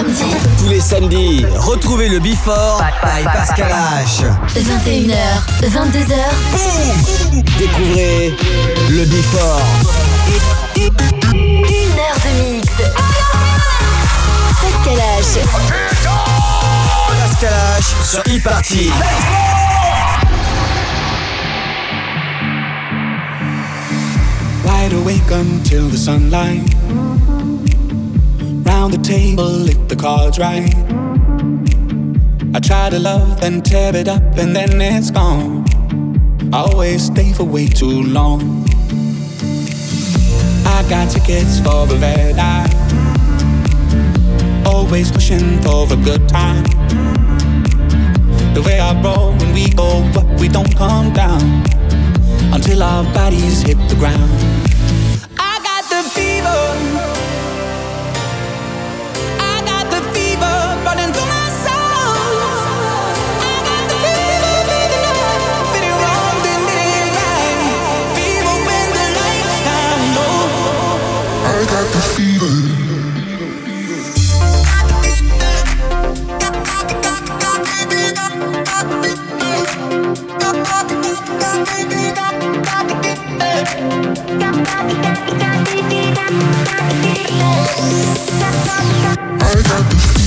Tous les samedis, retrouvez le Before by Pascal H. 21h, 22h. Boum Découvrez le Before. Une heure de mix. Pascal H. Pascal H sur e-party. Wide awake until the sunlight. Round the table, if the cards right. I try to love, then tear it up, and then it's gone. I always stay for way too long. I got tickets for the red eye. Always pushing for a good time. The way I roll when we go up, we don't come down until our bodies hit the ground. I got the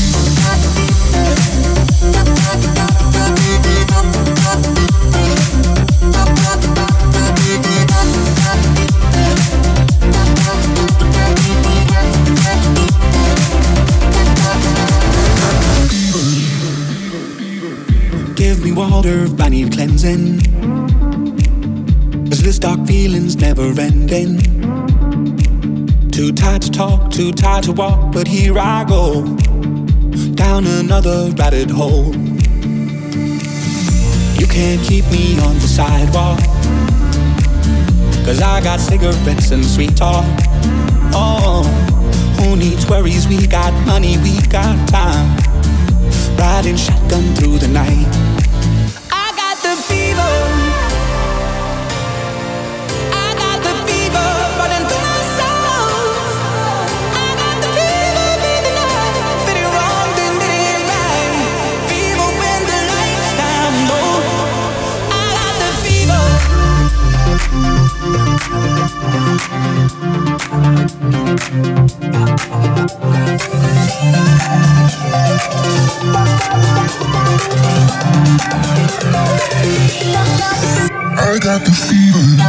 if I need cleansing. Cause this dark feeling's never ending. Too tired to talk, too tired to walk, but here I go. Down another rabbit hole. You can't keep me on the sidewalk. Cause I got cigarettes and sweet talk. Oh, who needs worries? We got money, we got time. Riding shotgun through the night. Fever.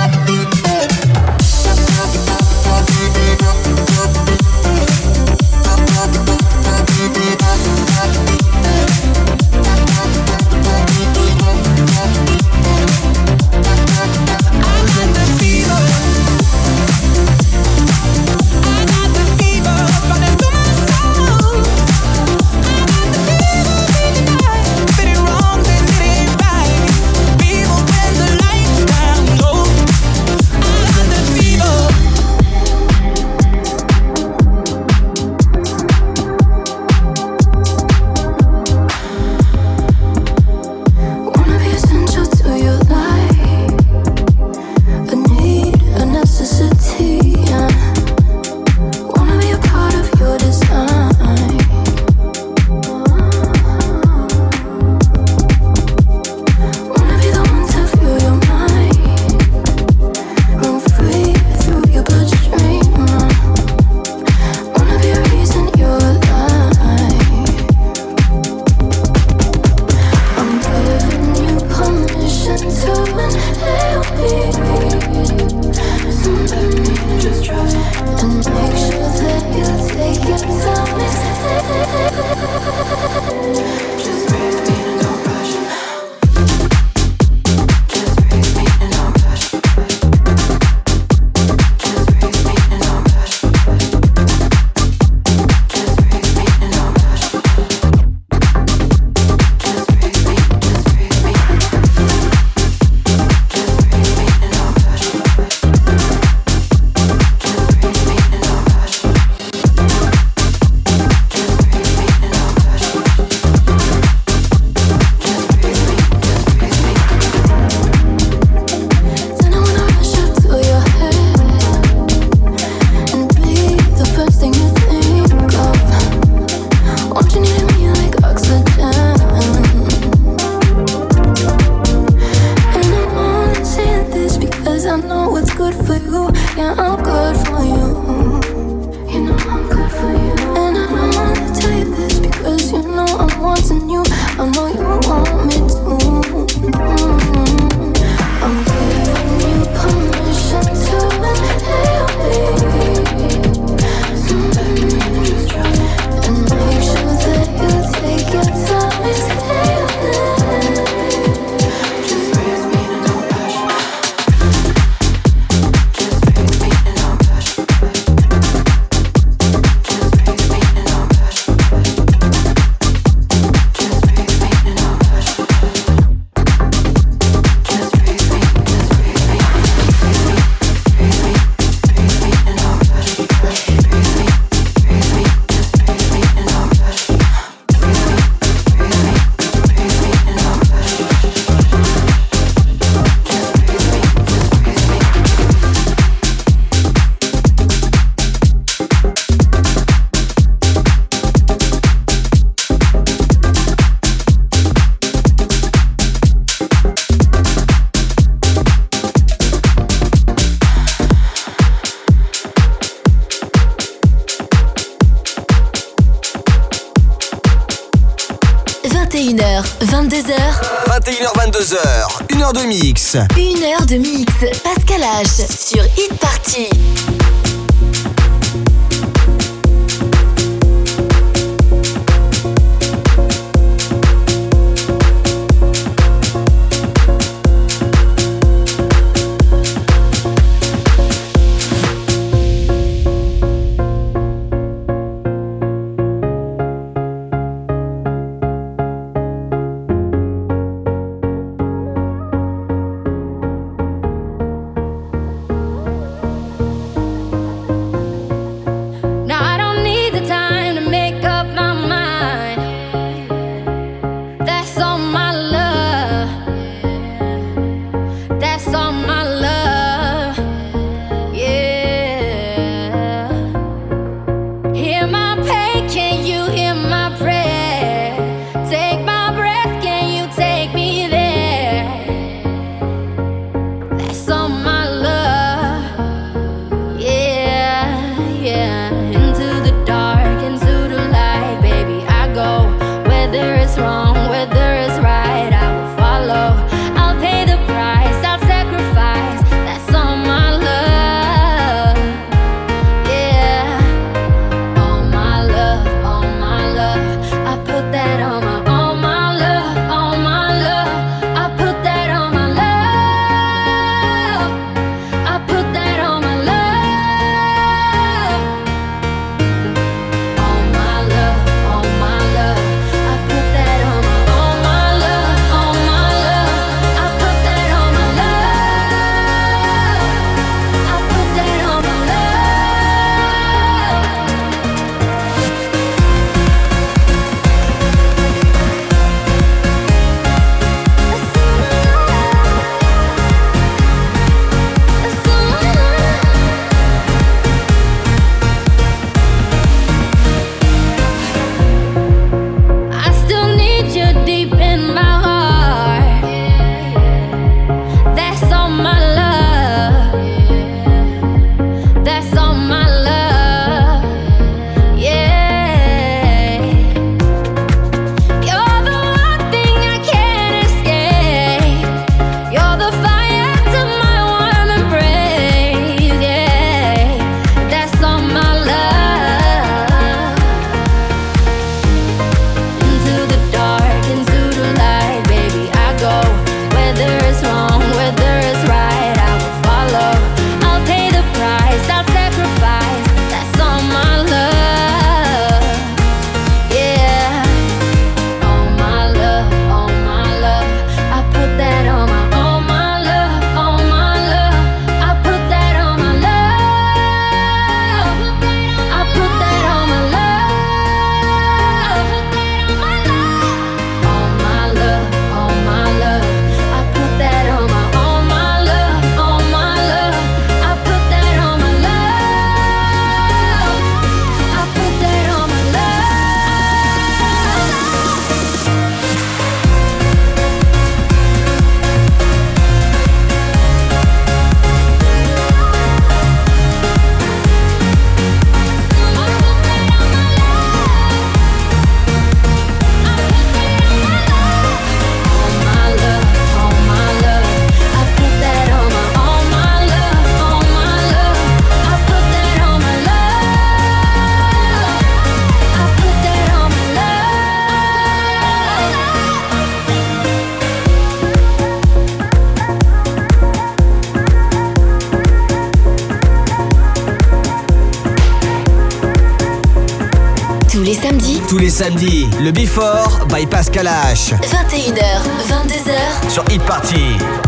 Samedis, le Before by Pascal H. 21h, 22h. Sur Hit Party.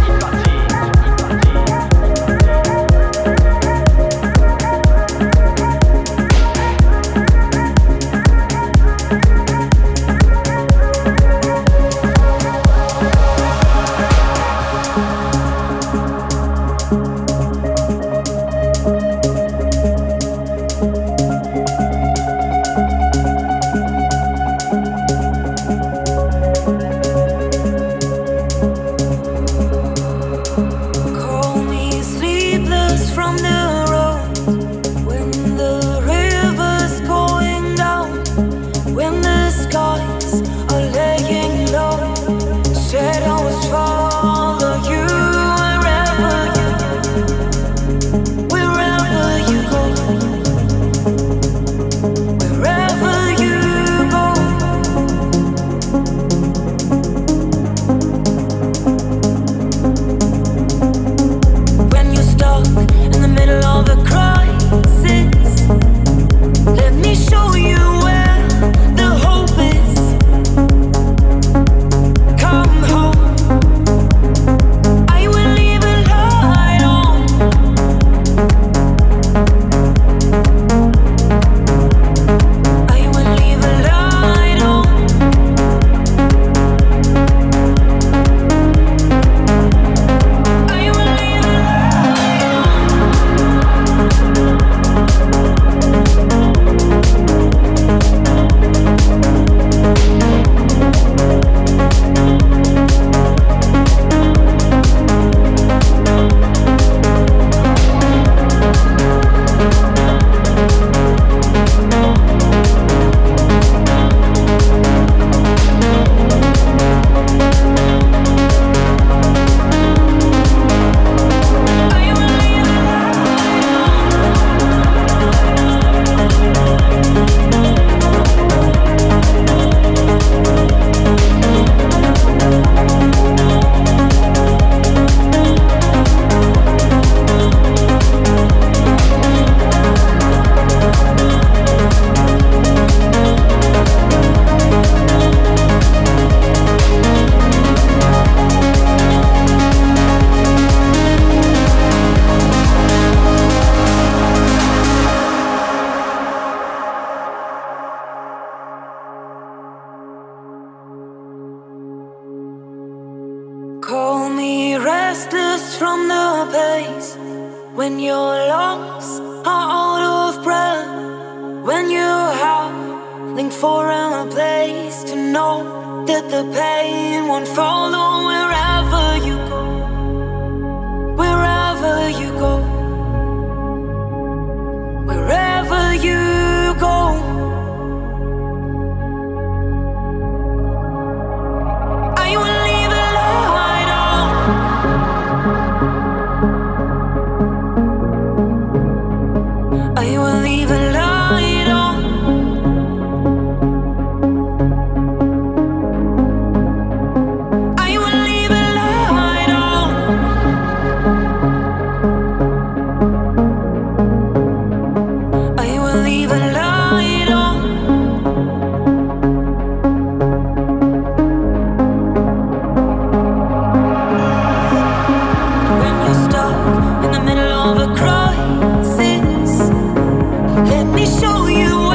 Let me show you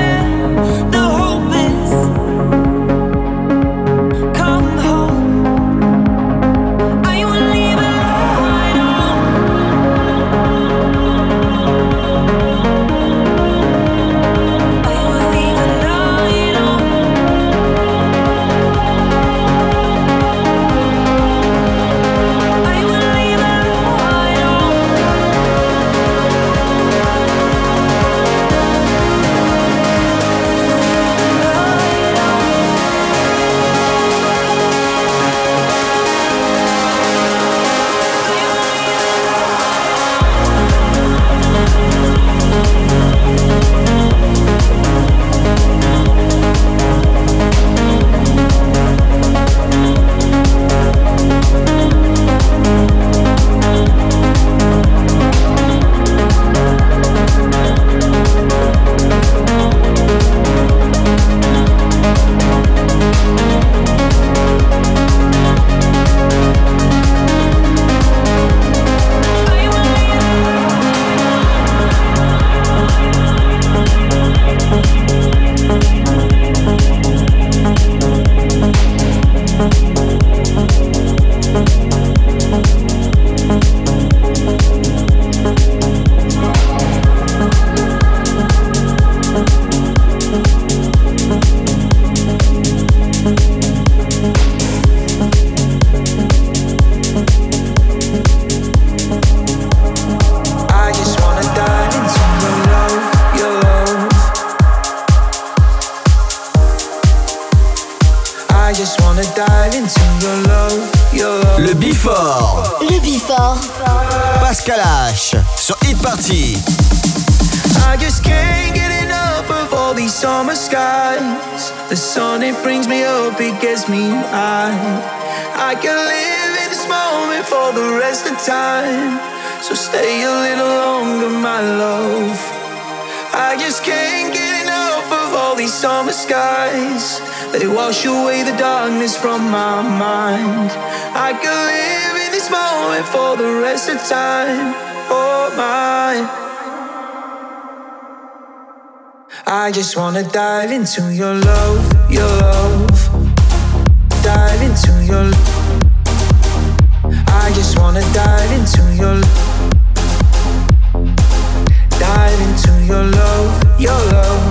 Le Before. Le Before. Pascal H. Sur Hit Party. I just can't get enough of all these summer skies. The sun, it brings me up, it gets me high. I can live in this moment for the rest of time. So stay a little longer, my love. I just can't get all these summer skies. They wash away the darkness from my mind. I could live in this moment for the rest of time. Oh my. I just wanna dive into your love, your love. Dive into your I just wanna dive into your love Dive into your love, your love.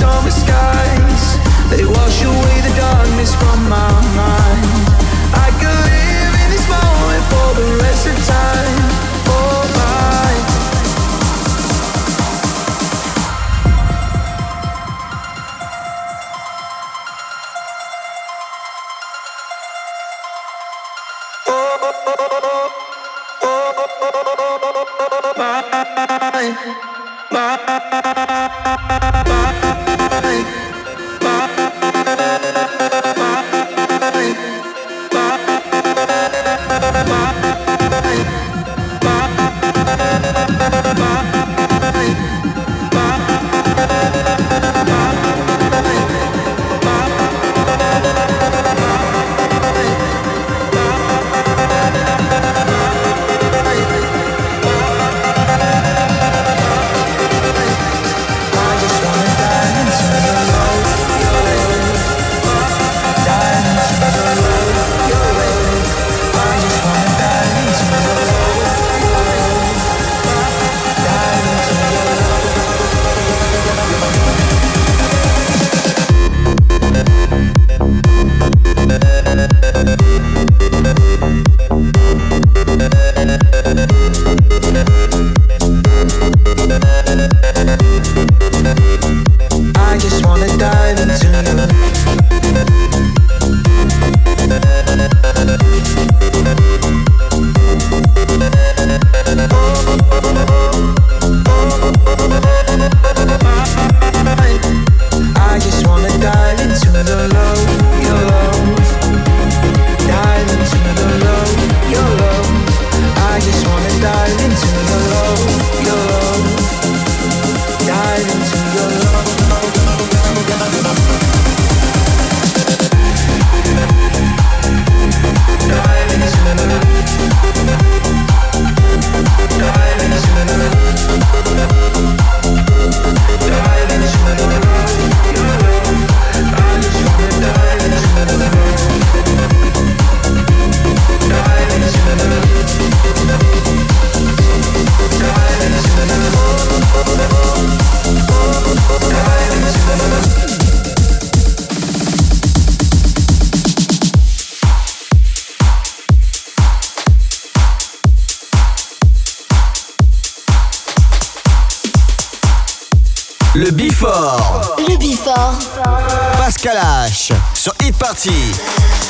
summer skies. They wash away the darkness from my mind. I could live in this moment for the rest of time Oh my parti.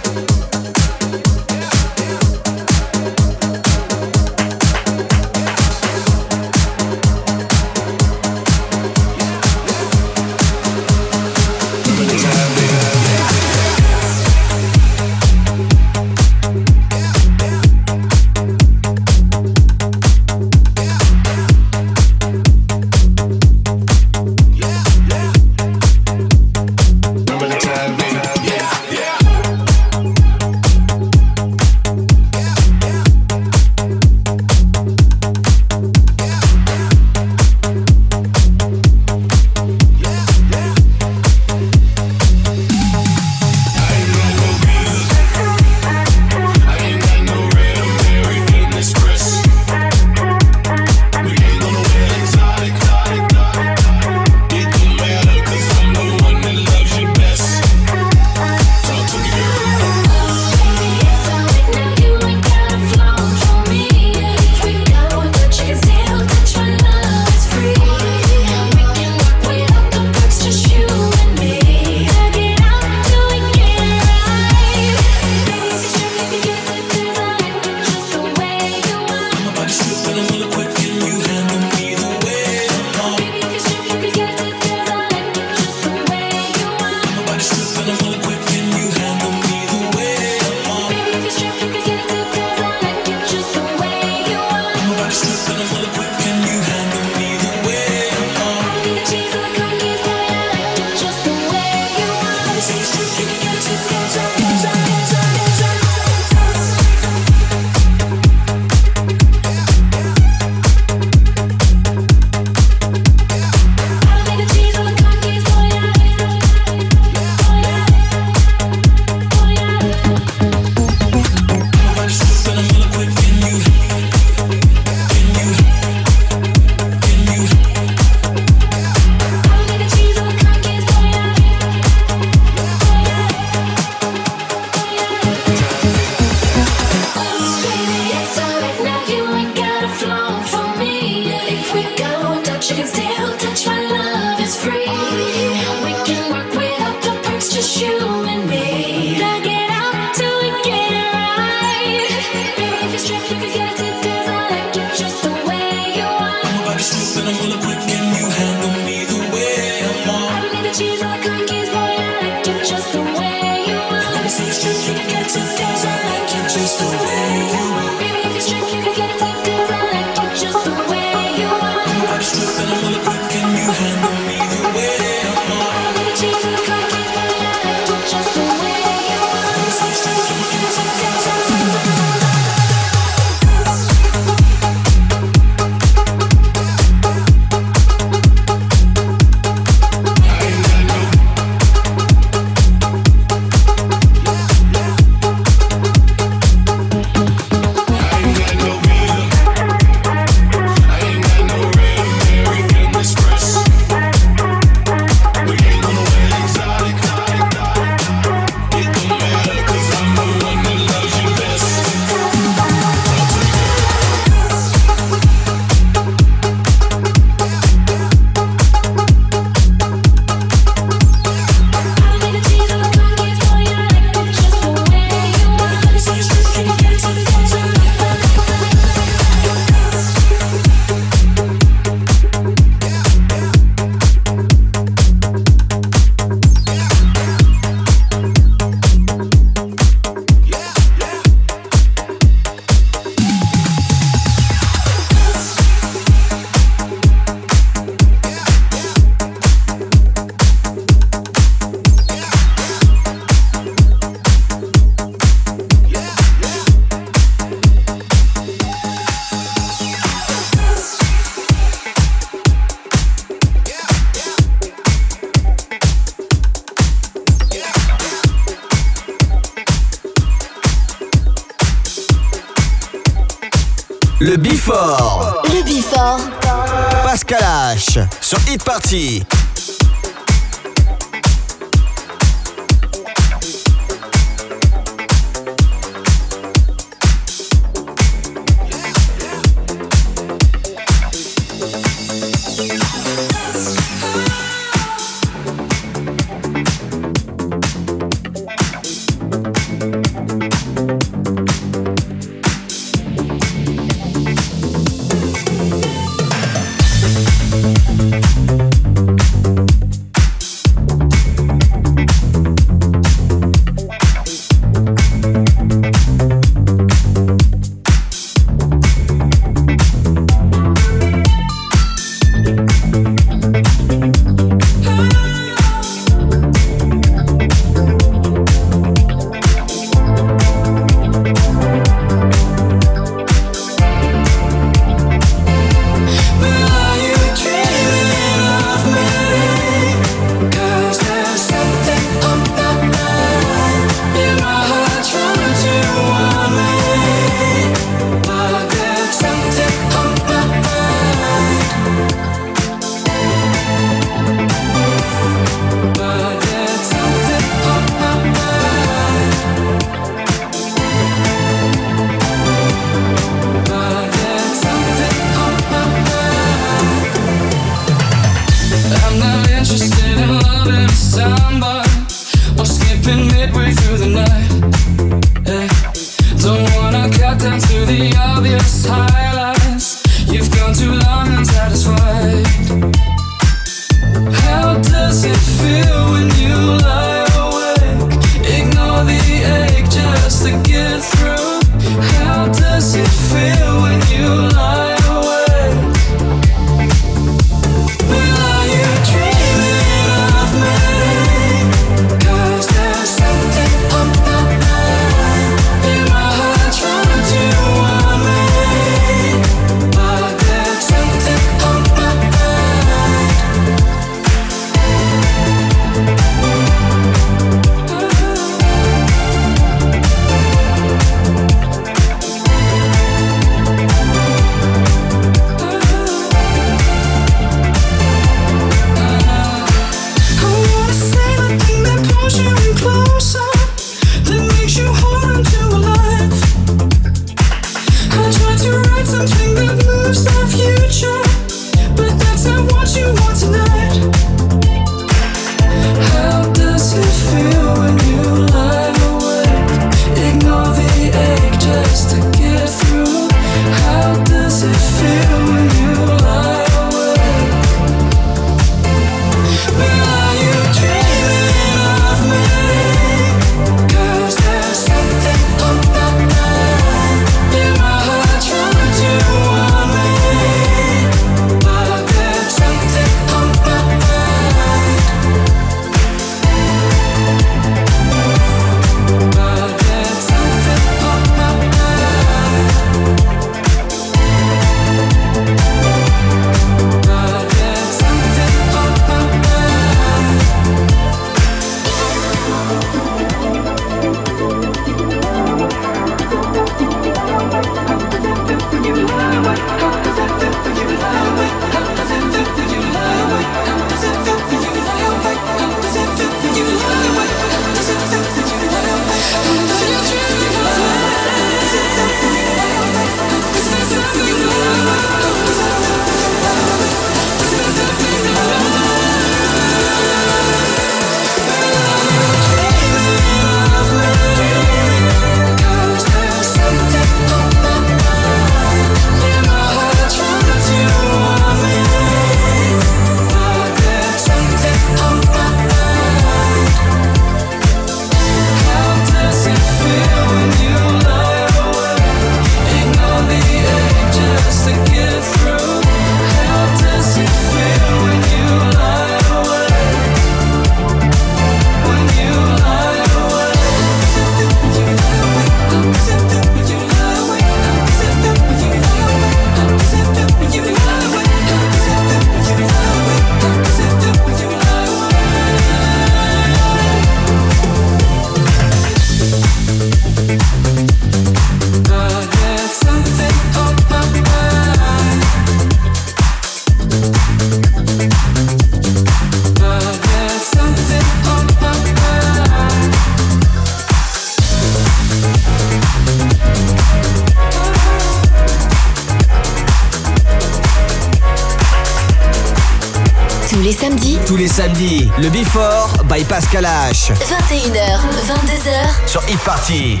Le Before by Pascal H. 21h, 22h. Sur Hit Party.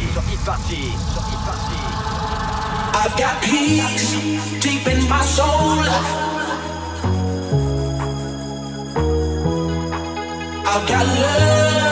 I've got peace deep in my soul. I've got love.